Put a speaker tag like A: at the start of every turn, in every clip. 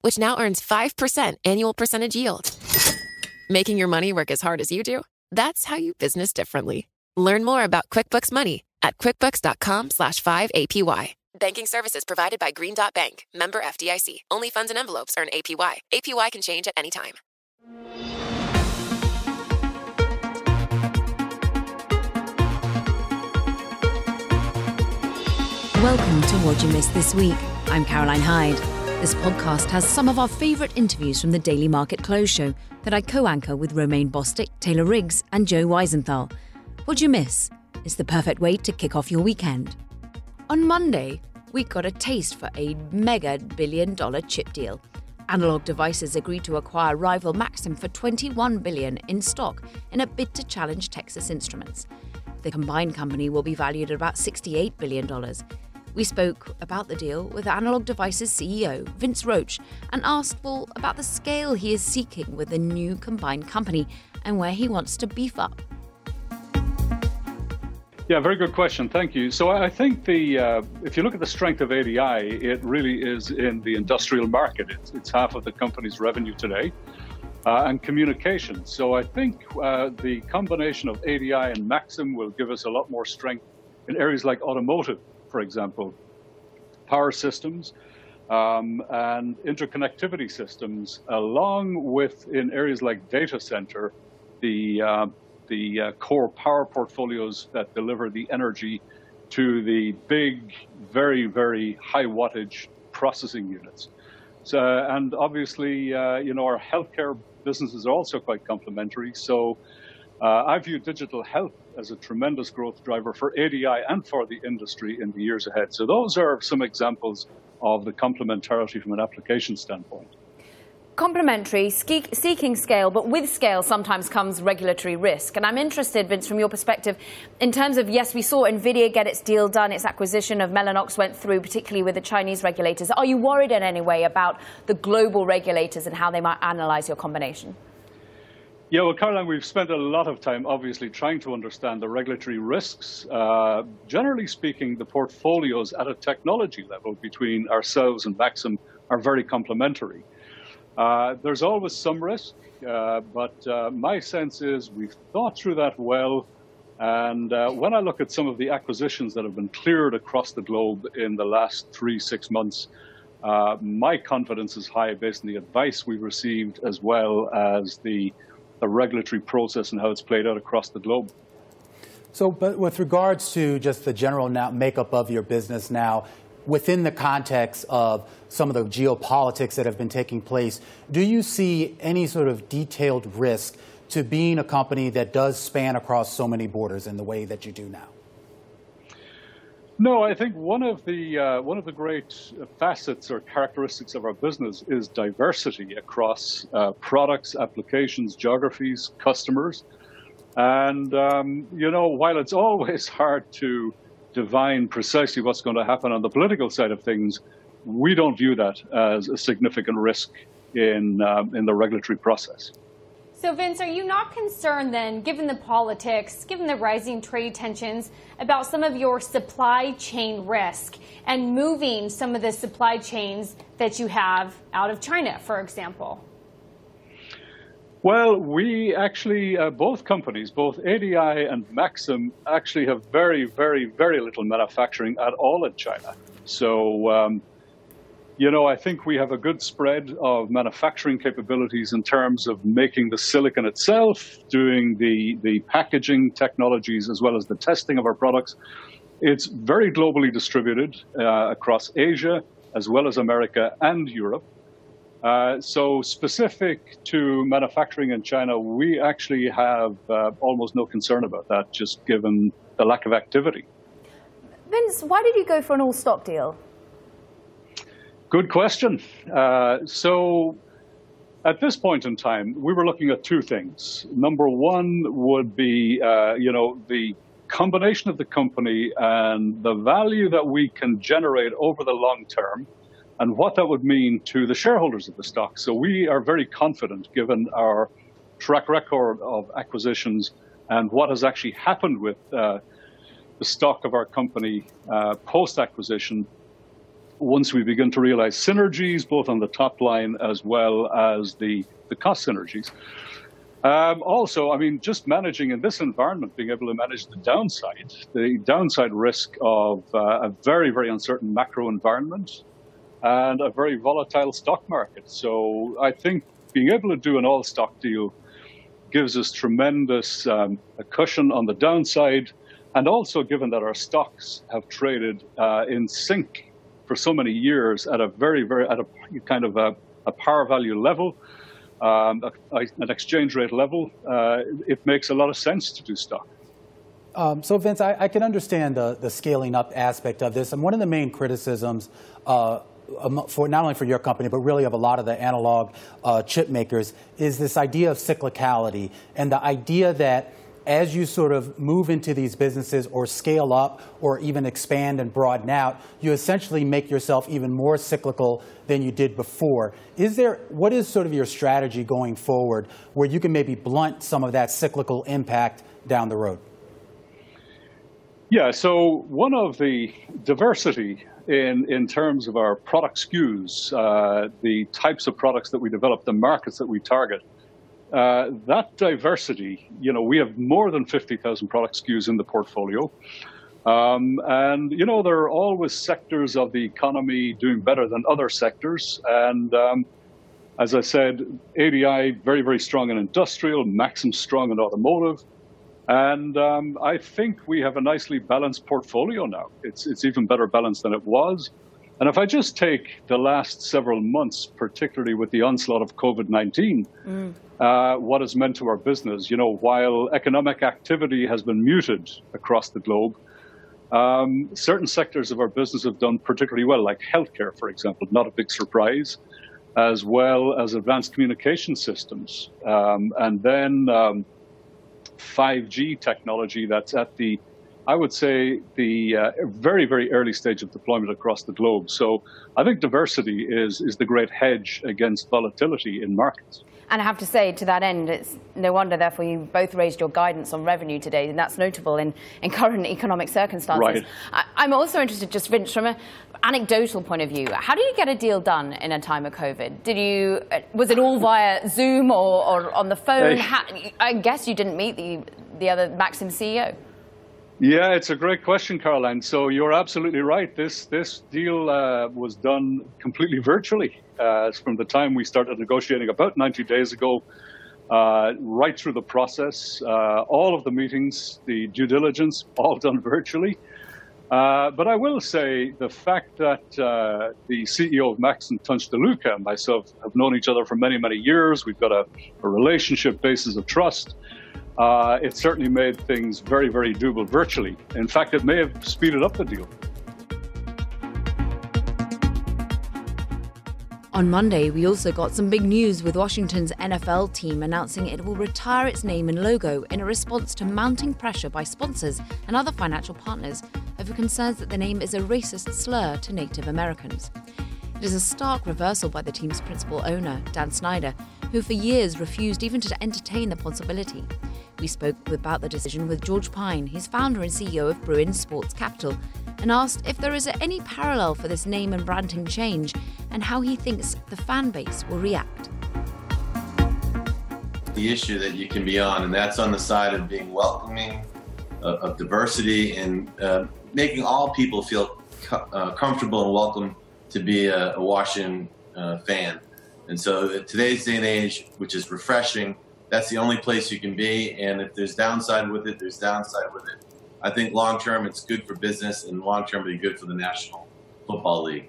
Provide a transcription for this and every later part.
A: which now earns 5% annual percentage yield. Making your money work as hard as you do? That's how you business differently. Learn more about QuickBooks Money at quickbooks.com slash 5APY. Banking services provided by Green Dot Bank, member FDIC. Only funds and envelopes earn APY. APY can change at any time.
B: Welcome to What You Missed This Week. I'm Caroline Hyde. This podcast has some of our favourite interviews from the Daily Market Close show that I co anchor with Romaine Bostick, Taylor Riggs, and Joe Weisenthal. What'd you miss? It's the perfect way to kick off your weekend. On Monday, we got a taste for a mega billion dollar chip deal. Analog Devices agreed to acquire rival Maxim for 21 billion in stock in a bid to challenge Texas Instruments. The combined company will be valued at about 68 billion dollars. We spoke about the deal with Analog Devices CEO Vince Roche and asked Paul about the scale he is seeking with the new combined company and where he wants to beef up.
C: Yeah, very good question. Thank you. So I think the uh, if you look at the strength of ADI, it really is in the industrial market. It's, it's half of the company's revenue today, uh, and communications. So I think uh, the combination of ADI and Maxim will give us a lot more strength in areas like automotive, for example, power systems um, and interconnectivity systems, along with in areas like data center, the uh, the uh, core power portfolios that deliver the energy to the big, very very high wattage processing units. So, and obviously, uh, you know, our healthcare businesses are also quite complementary. So, uh, I view digital health as a tremendous growth driver for ADI and for the industry in the years ahead. So those are some examples of the complementarity from an application standpoint.
D: Complementary, seeking scale, but with scale sometimes comes regulatory risk. And I'm interested, Vince, from your perspective, in terms of yes, we saw NVIDIA get its deal done, its acquisition of Mellanox went through, particularly with the Chinese regulators. Are you worried in any way about the global regulators and how they might analyze your combination?
C: Yeah, well, Caroline, we've spent a lot of time obviously trying to understand the regulatory risks. Uh, generally speaking, the portfolios at a technology level between ourselves and Maxim are very complementary. Uh, there's always some risk, uh, but uh, my sense is we've thought through that well. And uh, when I look at some of the acquisitions that have been cleared across the globe in the last three, six months, uh, my confidence is high based on the advice we've received as well as the the regulatory process and how it's played out across the globe.
E: So, but with regards to just the general now makeup of your business now, within the context of some of the geopolitics that have been taking place, do you see any sort of detailed risk to being a company that does span across so many borders in the way that you do now?
C: No, I think one of the uh, one of the great facets or characteristics of our business is diversity across uh, products, applications, geographies, customers, and um, you know while it's always hard to divine precisely what's going to happen on the political side of things, we don't view that as a significant risk in um, in the regulatory process.
D: So, Vince, are you not concerned then, given the politics, given the rising trade tensions, about some of your supply chain risk and moving some of the supply chains that you have out of China, for example?
C: Well, we actually, uh, both companies, both ADI and Maxim, actually have very, very, very little manufacturing at all in China. So, um, you know, I think we have a good spread of manufacturing capabilities in terms of making the silicon itself, doing the, the packaging technologies, as well as the testing of our products. It's very globally distributed uh, across Asia, as well as America and Europe. Uh, so, specific to manufacturing in China, we actually have uh, almost no concern about that, just given the lack of activity.
D: Vince, why did you go for an all stock deal?
C: Good question. Uh, so, at this point in time, we were looking at two things. Number one would be, uh, you know, the combination of the company and the value that we can generate over the long term and what that would mean to the shareholders of the stock. So we are very confident, given our track record of acquisitions and what has actually happened with uh, the stock of our company uh, post acquisition. Once we begin to realize synergies, both on the top line as well as the, the cost synergies. Um, also, I mean, just managing in this environment, being able to manage the downside, the downside risk of uh, a very, very uncertain macro environment and a very volatile stock market. So I think being able to do an all stock deal gives us tremendous um, cushion on the downside. And also, given that our stocks have traded uh, in sync for so many years at a very, very, at a kind of a, a value level, um, an exchange rate level, uh, it makes a lot of sense to do stock.
E: Um, so, Vince, I, I, can understand the, the scaling up aspect of this. And one of the main criticisms uh, for not only for your company, but really of a lot of the analog uh, chip makers, is this idea of cyclicality and the idea that as you sort of move into these businesses or scale up or even expand and broaden out, you essentially make yourself even more cyclical than you did before. Is there, what is sort of your strategy going forward where you can maybe blunt some of that cyclical impact down the road?
C: Yeah, so one of the diversity in, in terms of our product SKUs, uh, the types of products that we develop, the markets that we target, uh, that diversity, you know, we have more than 50,000 product SKUs in the portfolio. Um, and, you know, there are always sectors of the economy doing better than other sectors. And um, as I said, ADI very, very strong in industrial, Maxim strong in automotive. And um, I think we have a nicely balanced portfolio now. It's, it's even better balanced than it was. And if I just take the last several months, particularly with the onslaught of COVID 19, mm. uh, what has meant to our business, you know, while economic activity has been muted across the globe, um, certain sectors of our business have done particularly well, like healthcare, for example, not a big surprise, as well as advanced communication systems. Um, and then 5G um, technology that's at the I would say the uh, very, very early stage of deployment across the globe. So I think diversity is, is the great hedge against volatility in markets.
D: And I have to say, to that end, it's no wonder, therefore, you both raised your guidance on revenue today, and that's notable in, in current economic circumstances.
C: Right.
D: I, am also interested, just Vince, from an anecdotal point of view, how do you get a deal done in a time of COVID? Did you, was it all via Zoom or, or on the phone? How, I guess you didn't meet the, the other Maxim CEO.
C: Yeah, it's a great question, Caroline. So you're absolutely right. This this deal uh, was done completely virtually uh, from the time we started negotiating about 90 days ago, uh, right through the process. Uh, all of the meetings, the due diligence, all done virtually. Uh, but I will say the fact that uh, the CEO of Maxim, Tunç Doluca, and myself have known each other for many, many years. We've got a, a relationship basis of trust uh, it certainly made things very, very doable virtually. In fact, it may have speeded up the deal.
B: On Monday, we also got some big news with Washington's NFL team announcing it will retire its name and logo in a response to mounting pressure by sponsors and other financial partners over concerns that the name is a racist slur to Native Americans. It is a stark reversal by the team's principal owner, Dan Snyder, who for years refused even to entertain the possibility. We spoke about the decision with George Pyne, his founder and CEO of Bruin Sports Capital, and asked if there is any parallel for this name and branding change and how he thinks the fan base will react.
F: The issue that you can be on, and that's on the side of being welcoming, uh, of diversity, and uh, making all people feel co- uh, comfortable and welcome to be a, a Washington uh, fan. And so, today's day and age, which is refreshing, that's the only place you can be. And if there's downside with it, there's downside with it. I think long term it's good for business, and long term it'll be good for the National Football League.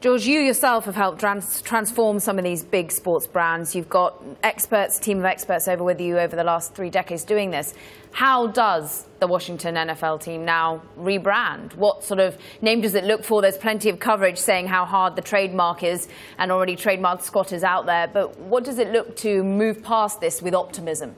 D: George, you yourself have helped trans- transform some of these big sports brands. You've got experts, team of experts over with you over the last three decades doing this. How does the Washington NFL team now rebrand? What sort of name does it look for? There's plenty of coverage saying how hard the trademark is, and already trademarked is out there. But what does it look to move past this with optimism?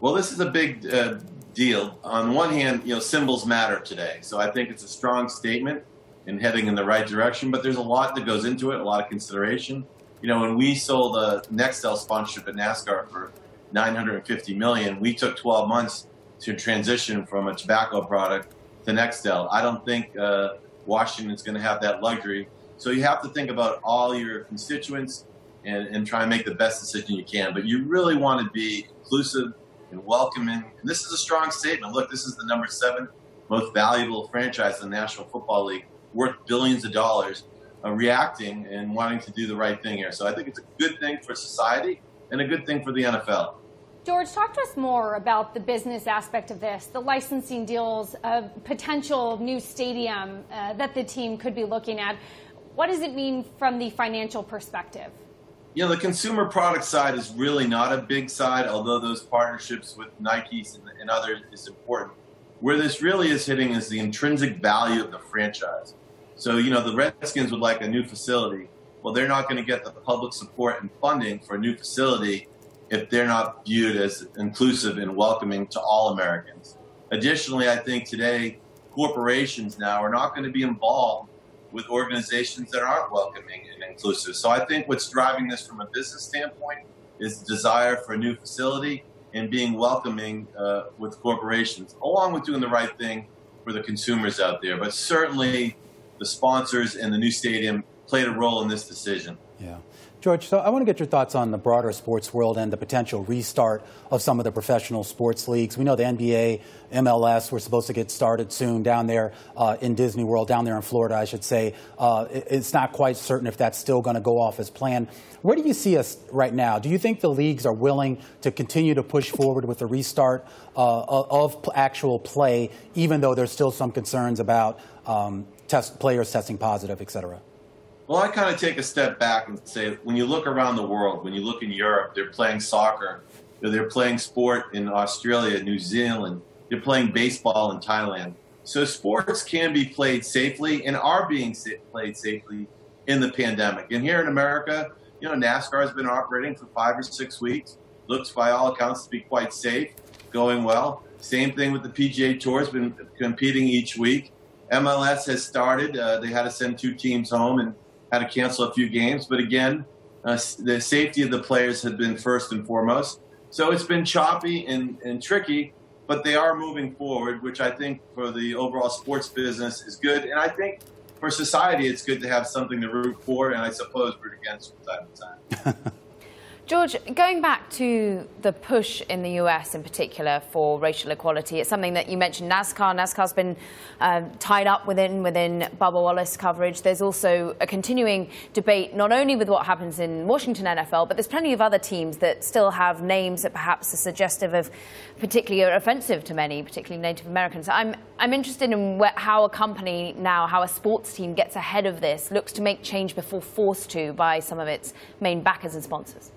F: Well, this is a big uh, deal. On one hand, you know, symbols matter today, so I think it's a strong statement and heading in the right direction. But there's a lot that goes into it, a lot of consideration. You know, when we sold the Nextel sponsorship at NASCAR for 950 million, we took 12 months to transition from a tobacco product to Nextel. I don't think uh, Washington is going to have that luxury. So you have to think about all your constituents and, and try and make the best decision you can. But you really want to be inclusive and welcoming. And this is a strong statement. Look, this is the number seven most valuable franchise in the National Football League worth billions of dollars, uh, reacting and wanting to do the right thing here. So I think it's a good thing for society and a good thing for the NFL.
G: George, talk to us more about the business aspect of this, the licensing deals, a potential new stadium uh, that the team could be looking at. What does it mean from the financial perspective?
F: You know, the consumer product side is really not a big side, although those partnerships with Nikes and, and others is important. Where this really is hitting is the intrinsic value of the franchise. So, you know, the Redskins would like a new facility. Well, they're not going to get the public support and funding for a new facility if they're not viewed as inclusive and welcoming to all Americans. Additionally, I think today corporations now are not going to be involved with organizations that aren't welcoming and inclusive. So I think what's driving this from a business standpoint is the desire for a new facility and being welcoming uh, with corporations, along with doing the right thing for the consumers out there. But certainly, the sponsors and the new stadium played a role in this decision.
E: Yeah. George, so I want to get your thoughts on the broader sports world and the potential restart of some of the professional sports leagues. We know the NBA, MLS were supposed to get started soon down there uh, in Disney World, down there in Florida, I should say. Uh, it's not quite certain if that's still going to go off as planned. Where do you see us right now? Do you think the leagues are willing to continue to push forward with the restart uh, of actual play, even though there's still some concerns about um, test, players testing positive, et cetera?
F: Well, I kind of take a step back and say, when you look around the world, when you look in Europe, they're playing soccer, they're playing sport in Australia, New Zealand, they're playing baseball in Thailand. So sports can be played safely and are being played safely in the pandemic. And here in America, you know, NASCAR has been operating for five or six weeks. Looks by all accounts to be quite safe, going well. Same thing with the PGA Tour has been competing each week. MLS has started. Uh, they had to send two teams home and had to cancel a few games. But again, uh, the safety of the players had been first and foremost. So it's been choppy and, and tricky, but they are moving forward, which I think for the overall sports business is good. And I think for society, it's good to have something to root for, and I suppose root against from time to time.
D: George, going back to the push in the US in particular for racial equality, it's something that you mentioned NASCAR. NASCAR's been um, tied up within within Bubba Wallace coverage. There's also a continuing debate not only with what happens in Washington NFL, but there's plenty of other teams that still have names that perhaps are suggestive of particularly offensive to many, particularly Native Americans. I'm I'm interested in how a company now, how a sports team gets ahead of this, looks to make change before forced to by some of its main backers and sponsors.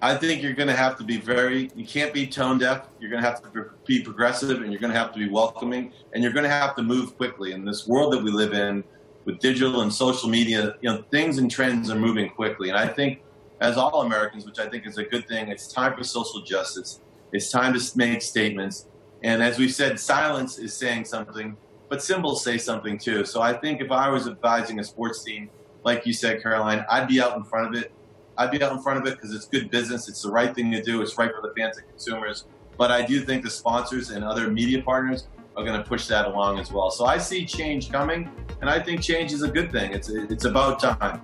F: I think you're going to have to be very, you can't be tone deaf. You're going to have to be progressive and you're going to have to be welcoming and you're going to have to move quickly. In this world that we live in with digital and social media, you know, things and trends are moving quickly. And I think as all Americans, which I think is a good thing, it's time for social justice. It's time to make statements. And as we said, silence is saying something, but symbols say something too. So I think if I was advising a sports team, like you said, Caroline, I'd be out in front of it. I'd be out in front of it because it's good business. It's the right thing to do. It's right for the fans and consumers. But I do think the sponsors and other media partners are going to push that along as well. So I see change coming, and I think change is a good thing. It's it's about time.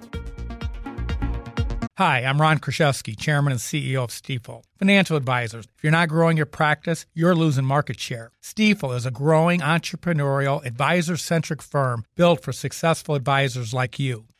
H: Hi, I'm Ron Kruszewski, Chairman and CEO of Stifel. Financial advisors. If you're not growing your practice, you're losing market share. Stifel is a growing entrepreneurial, advisor centric firm built for successful advisors like you.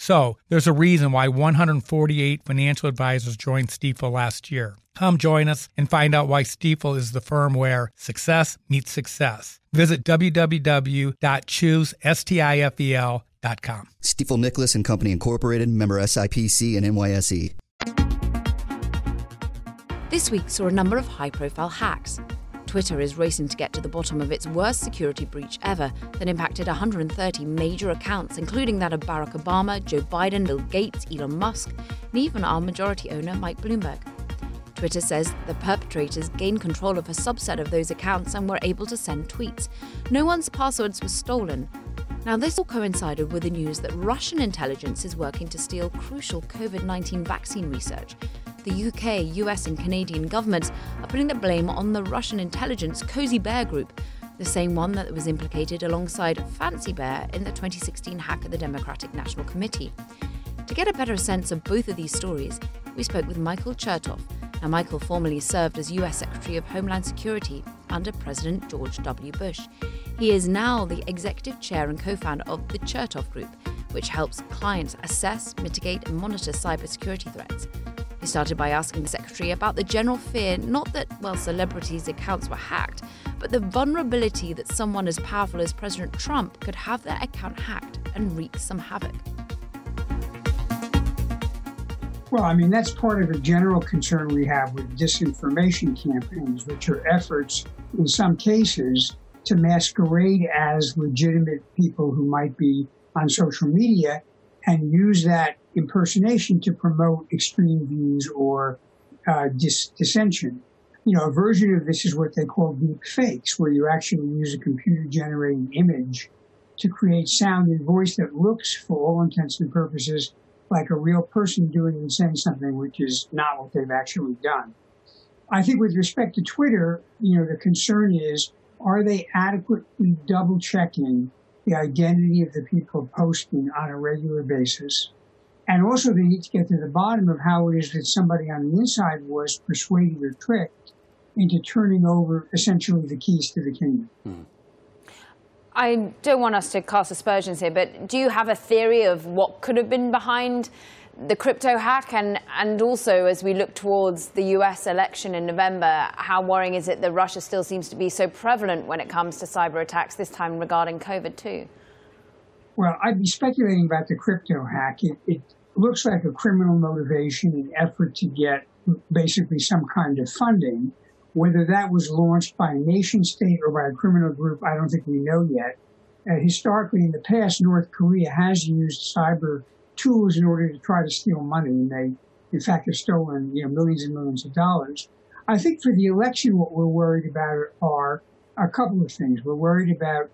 H: So, there's a reason why 148 financial advisors joined Stifel last year. Come join us and find out why Stifel is the firm where success meets success. Visit www.choosestifel.com.
I: Stifel Nicolaus and Company Incorporated, member SIPC and NYSE.
B: This week saw a number of high profile hacks. Twitter is racing to get to the bottom of its worst security breach ever that impacted 130 major accounts, including that of Barack Obama, Joe Biden, Bill Gates, Elon Musk, and even our majority owner, Mike Bloomberg. Twitter says the perpetrators gained control of a subset of those accounts and were able to send tweets. No one's passwords were stolen. Now, this all coincided with the news that Russian intelligence is working to steal crucial COVID 19 vaccine research the UK, US, and Canadian governments are putting the blame on the Russian intelligence Cozy Bear Group, the same one that was implicated alongside Fancy Bear in the 2016 hack of the Democratic National Committee. To get a better sense of both of these stories, we spoke with Michael Chertoff. Now, Michael formerly served as US Secretary of Homeland Security under President George W. Bush. He is now the executive chair and co founder of the Chertoff Group, which helps clients assess, mitigate, and monitor cybersecurity threats. He started by asking the secretary about the general fear not that, well, celebrities' accounts were hacked, but the vulnerability that someone as powerful as President Trump could have their account hacked and wreak some havoc.
J: Well, I mean, that's part of a general concern we have with disinformation campaigns, which are efforts, in some cases, to masquerade as legitimate people who might be on social media and use that impersonation to promote extreme views or uh, dis- dissension. You know, a version of this is what they call deep fakes, where you actually use a computer generated image to create sound and voice that looks, for all intents and purposes, like a real person doing and saying something, which is not what they've actually done. I think with respect to Twitter, you know, the concern is, are they adequately double checking the identity of the people posting on a regular basis? And also, they need to get to the bottom of how it is that somebody on the inside was persuaded or tricked into turning over essentially the keys to the kingdom. Hmm.
D: I don't want us to cast aspersions here, but do you have a theory of what could have been behind the crypto hack? And, and also, as we look towards the US election in November, how worrying is it that Russia still seems to be so prevalent when it comes to cyber attacks, this time regarding COVID too?
J: Well, I'd be speculating about the crypto hack. It, it looks like a criminal motivation and effort to get basically some kind of funding. Whether that was launched by a nation state or by a criminal group, I don't think we know yet. Uh, historically, in the past, North Korea has used cyber tools in order to try to steal money, and they, in fact, have stolen you know millions and millions of dollars. I think for the election, what we're worried about are a couple of things. We're worried about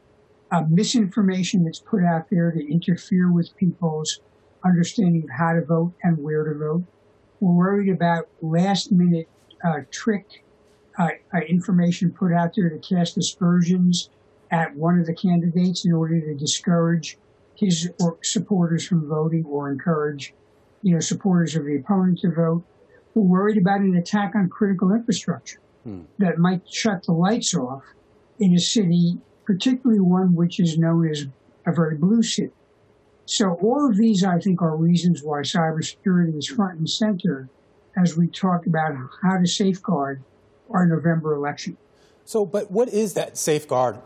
J: uh, misinformation that's put out there to interfere with people's understanding of how to vote and where to vote. We're worried about last minute uh, trick uh, uh, information put out there to cast aspersions at one of the candidates in order to discourage his supporters from voting or encourage, you know, supporters of the opponent to vote. We're worried about an attack on critical infrastructure hmm. that might shut the lights off in a city, particularly one which is known as a very blue city. So all of these, I think, are reasons why cybersecurity is front and center as we talk about how to safeguard our November election.
E: So, but what is that safeguard?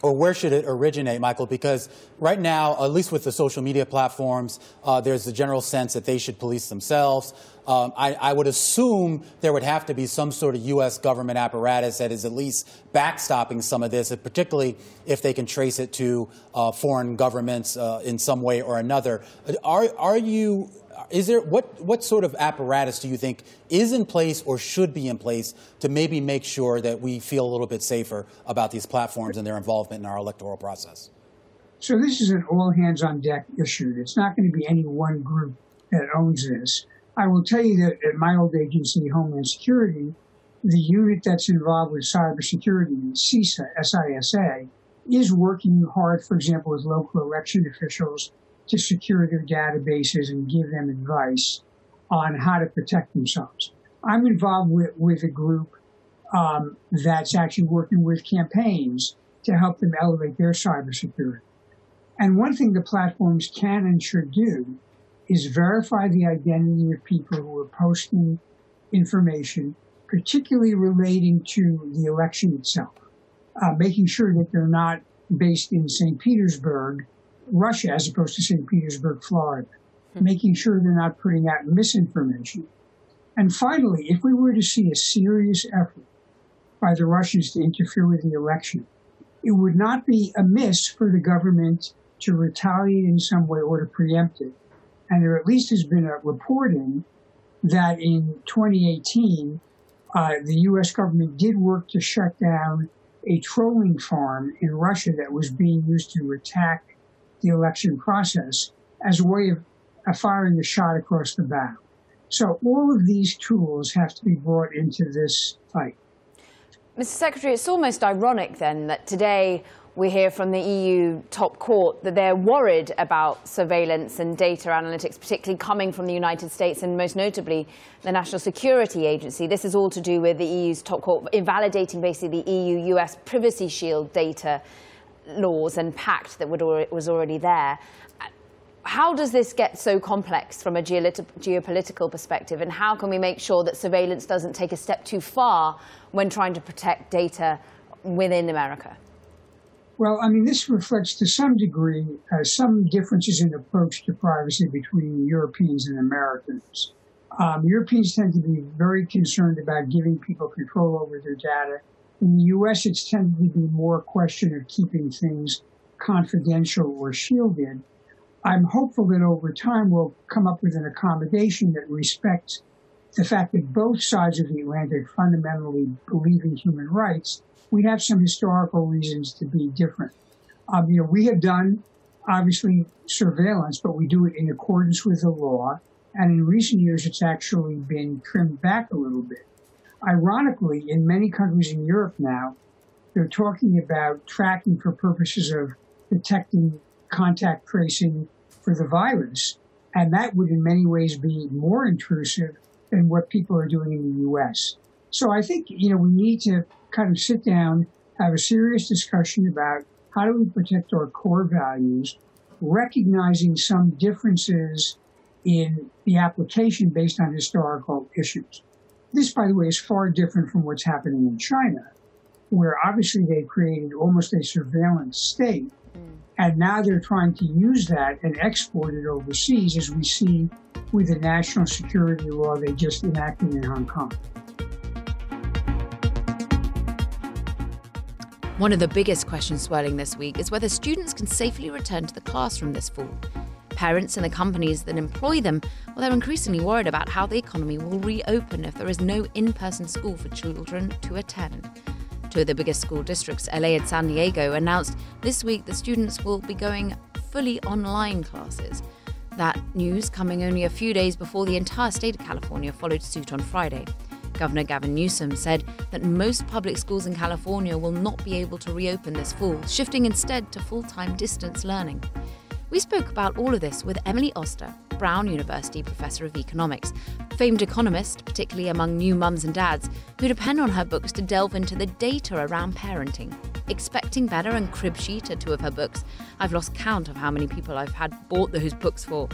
E: Or where should it originate, Michael? Because right now, at least with the social media platforms, uh, there's a general sense that they should police themselves. Um, I, I, would assume there would have to be some sort of U.S. government apparatus that is at least backstopping some of this, particularly if they can trace it to uh, foreign governments uh, in some way or another. Are, are you is there what what sort of apparatus do you think is in place or should be in place to maybe make sure that we feel a little bit safer about these platforms and their involvement in our electoral process?
J: So this is an all hands on deck issue. It's not going to be any one group that owns this. I will tell you that at my old agency, Homeland Security, the unit that's involved with cybersecurity, CISA, SISA, is working hard, for example, with local election officials to secure their databases and give them advice on how to protect themselves. I'm involved with, with a group um, that's actually working with campaigns to help them elevate their cybersecurity. And one thing the platforms can and should do is verify the identity of people who are posting information, particularly relating to the election itself, uh, making sure that they're not based in St. Petersburg, Russia, as opposed to St. Petersburg, Florida, hmm. making sure they're not putting out misinformation. And finally, if we were to see a serious effort by the Russians to interfere with the election, it would not be amiss for the government to retaliate in some way or to preempt it. And there at least has been a reporting that in 2018, uh, the U.S. government did work to shut down a trolling farm in Russia that was being used to attack the election process as a way of, firing a shot across the bow. So all of these tools have to be brought into this fight.
D: Mr. Secretary, it's almost ironic then that today we hear from the EU top court that they're worried about surveillance and data analytics, particularly coming from the United States and most notably the National Security Agency. This is all to do with the EU's top court invalidating basically the EU-US Privacy Shield data laws and pact that was already there. How does this get so complex from a geopolitical perspective, and how can we make sure that surveillance doesn't take a step too far when trying to protect data within America?
J: Well, I mean, this reflects to some degree uh, some differences in approach to privacy between Europeans and Americans. Um, Europeans tend to be very concerned about giving people control over their data. In the U.S., it's tended to be more a question of keeping things confidential or shielded. I'm hopeful that over time we'll come up with an accommodation that respects the fact that both sides of the Atlantic fundamentally believe in human rights, we have some historical reasons to be different. Um, you know, we have done obviously surveillance, but we do it in accordance with the law. And in recent years, it's actually been trimmed back a little bit. Ironically, in many countries in Europe now, they're talking about tracking for purposes of detecting contact tracing for the virus. And that would in many ways be more intrusive than what people are doing in the U.S. So I think, you know, we need to kind of sit down, have a serious discussion about how do we protect our core values, recognizing some differences in the application based on historical issues. This, by the way, is far different from what's happening in China, where obviously they created almost a surveillance state mm. and now they're trying to use that and export it overseas, as we see with the national security law they just enacted in Hong Kong.
B: One of the biggest questions swirling this week is whether students can safely return to the classroom this fall. Parents and the companies that employ them, well, they're increasingly worried about how the economy will reopen if there is no in person school for children to attend. Two of the biggest school districts, LA and San Diego, announced this week the students will be going fully online classes. That news coming only a few days before the entire state of California followed suit on Friday. Governor Gavin Newsom said that most public schools in California will not be able to reopen this fall, shifting instead to full time distance learning. We spoke about all of this with Emily Oster, Brown University professor of economics, famed economist, particularly among new mums and dads, who depend on her books to delve into the data around parenting. Expecting Better and Crib Sheet are two of her books. I've lost count of how many people I've had bought those books for.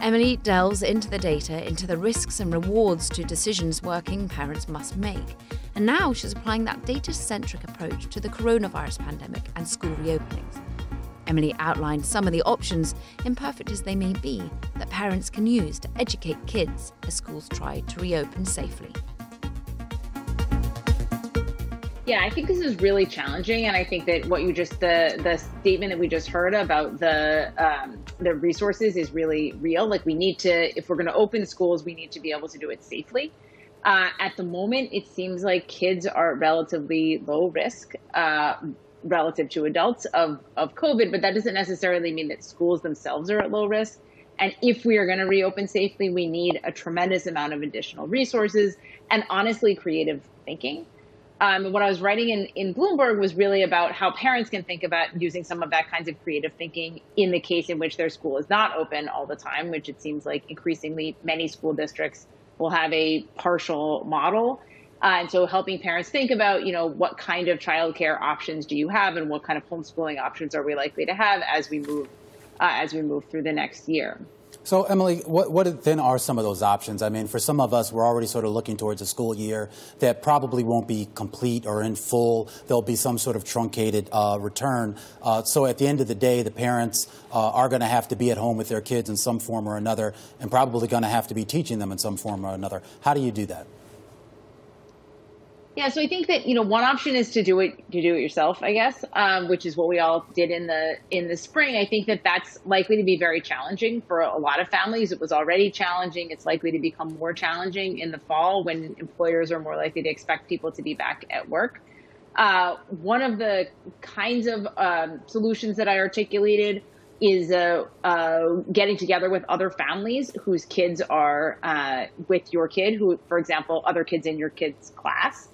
B: Emily delves into the data, into the risks and rewards to decisions working parents must make. And now she's applying that data centric approach to the coronavirus pandemic and school reopenings. Emily outlined some of the options, imperfect as they may be, that parents can use to educate kids as schools try to reopen safely.
K: Yeah, I think this is really challenging, and I think that what you just the the statement that we just heard about the um, the resources is really real. Like we need to, if we're going to open schools, we need to be able to do it safely. Uh, at the moment, it seems like kids are relatively low risk. Uh, relative to adults of, of COVID, but that doesn't necessarily mean that schools themselves are at low risk. And if we are going to reopen safely, we need a tremendous amount of additional resources and honestly creative thinking. Um, what I was writing in, in Bloomberg was really about how parents can think about using some of that kinds of creative thinking in the case in which their school is not open all the time, which it seems like increasingly many school districts will have a partial model. Uh, and so helping parents think about, you know, what kind of childcare options do you have and what kind of homeschooling options are we likely to have as we move uh, as we move through the next year.
E: So, Emily, what, what, then are some of those options? I mean, for some of us, we're already sort of looking towards a school year that probably won't be complete or in full. There'll be some sort of truncated uh, return. Uh, so, at the end of the day, the parents uh, are going to have to be at home with their kids in some form or another, and probably going to have to be teaching them in some form or another. How do you do that?
K: Yeah, so I think that you know one option is to do it to do it yourself, I guess, um, which is what we all did in the in the spring. I think that that's likely to be very challenging for a lot of families. It was already challenging. It's likely to become more challenging in the fall when employers are more likely to expect people to be back at work. Uh, one of the kinds of um, solutions that I articulated is uh, uh, getting together with other families whose kids are uh, with your kid, who, for example, other kids in your kid's class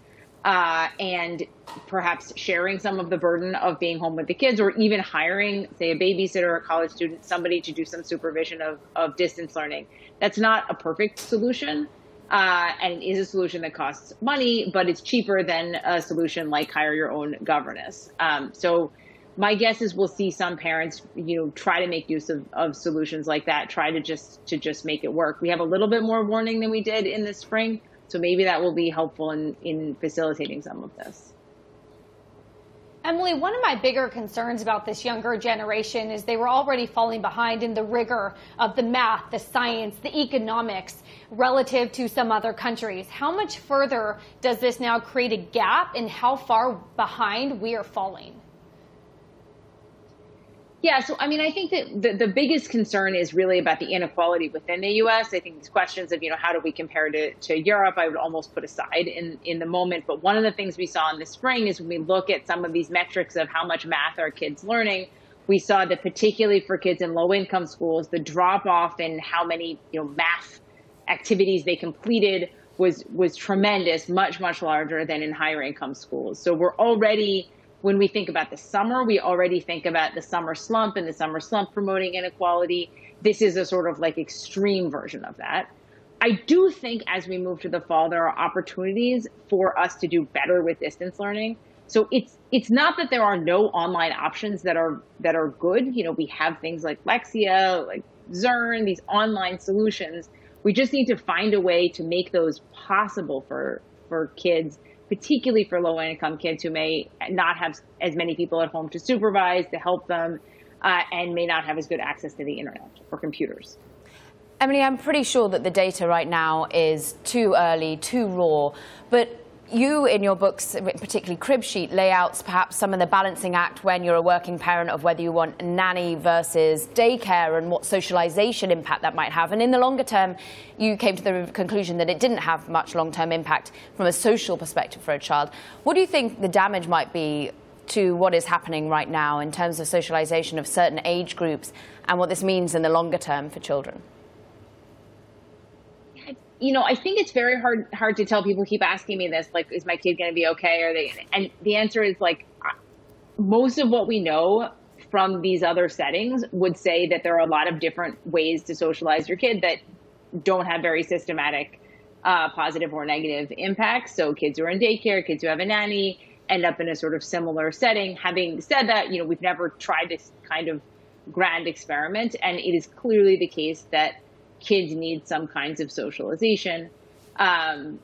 K: uh, and perhaps sharing some of the burden of being home with the kids or even hiring, say, a babysitter or a college student, somebody to do some supervision of, of distance learning. That's not a perfect solution. Uh, and it is a solution that costs money, but it's cheaper than a solution like hire your own governess. Um, so my guess is we'll see some parents, you know, try to make use of, of solutions like that, try to just to just make it work. We have a little bit more warning than we did in the spring, so maybe that will be helpful in, in facilitating some of this.
G: Emily, one of my bigger concerns about this younger generation is they were already falling behind in the rigor of the math, the science, the economics relative to some other countries. How much further does this now create a gap in how far behind we are falling?
K: Yeah, so I mean, I think that the, the biggest concern is really about the inequality within the U.S. I think these questions of, you know, how do we compare to, to Europe, I would almost put aside in, in the moment. But one of the things we saw in the spring is when we look at some of these metrics of how much math are kids learning, we saw that particularly for kids in low income schools, the drop off in how many, you know, math activities they completed was was tremendous, much, much larger than in higher income schools. So we're already when we think about the summer, we already think about the summer slump and the summer slump promoting inequality. This is a sort of like extreme version of that. I do think as we move to the fall, there are opportunities for us to do better with distance learning. So it's it's not that there are no online options that are that are good. You know, we have things like Lexia, like Zearn, these online solutions. We just need to find a way to make those possible for for kids particularly for low income kids who may not have as many people at home to supervise, to help them, uh, and may not have as good access to the internet or computers.
D: Emily, I'm pretty sure that the data right now is too early, too raw, but you, in your books, particularly Crib Sheet, lay out perhaps some of the balancing act when you're a working parent of whether you want nanny versus daycare and what socialization impact that might have. And in the longer term, you came to the conclusion that it didn't have much long term impact from a social perspective for a child. What do you think the damage might be to what is happening right now in terms of socialization of certain age groups and what this means in the longer term for children?
K: You know, I think it's very hard hard to tell. People keep asking me this, like, is my kid going to be okay? Are they? And the answer is like, most of what we know from these other settings would say that there are a lot of different ways to socialize your kid that don't have very systematic uh, positive or negative impacts. So kids who are in daycare, kids who have a nanny, end up in a sort of similar setting. Having said that, you know, we've never tried this kind of grand experiment, and it is clearly the case that kids need some kinds of socialization. Um,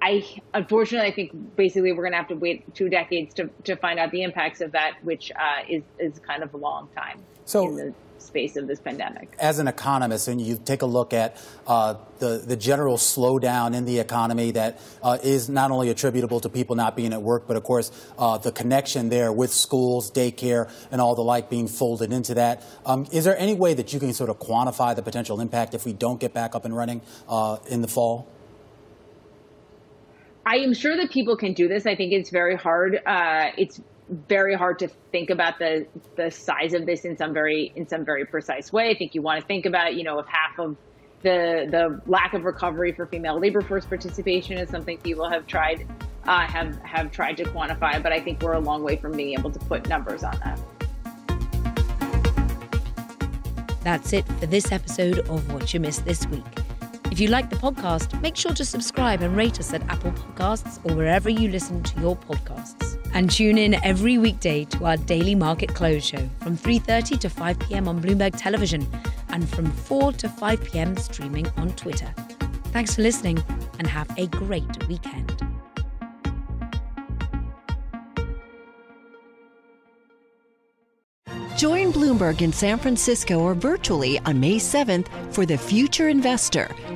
K: I unfortunately, I think basically we're going to have to wait two decades to, to find out the impacts of that, which uh, is is kind of a long time. So in the space of this pandemic.
E: As an economist, and you take a look at uh, the, the general slowdown in the economy that uh, is not only attributable to people not being at work, but of course uh, the connection there with schools, daycare, and all the like being folded into that. Um, is there any way that you can sort of quantify the potential impact if we don't get back up and running uh, in the fall?
K: I am sure that people can do this. I think it's very hard. Uh, it's very hard to think about the the size of this in some very in some very precise way. I think you want to think about, you know, if half of the the lack of recovery for female labor force participation is something people have tried uh, have have tried to quantify, but I think we're a long way from being able to put numbers on that.
B: That's it for this episode of What You Missed This Week. If you like the podcast, make sure to subscribe and rate us at Apple Podcasts or wherever you listen to your podcasts. And tune in every weekday to our daily market close show from 3:30 to 5 p.m. on Bloomberg Television and from 4 to 5 p.m. streaming on Twitter. Thanks for listening and have a great weekend.
L: Join Bloomberg in San Francisco or virtually on May 7th for the Future Investor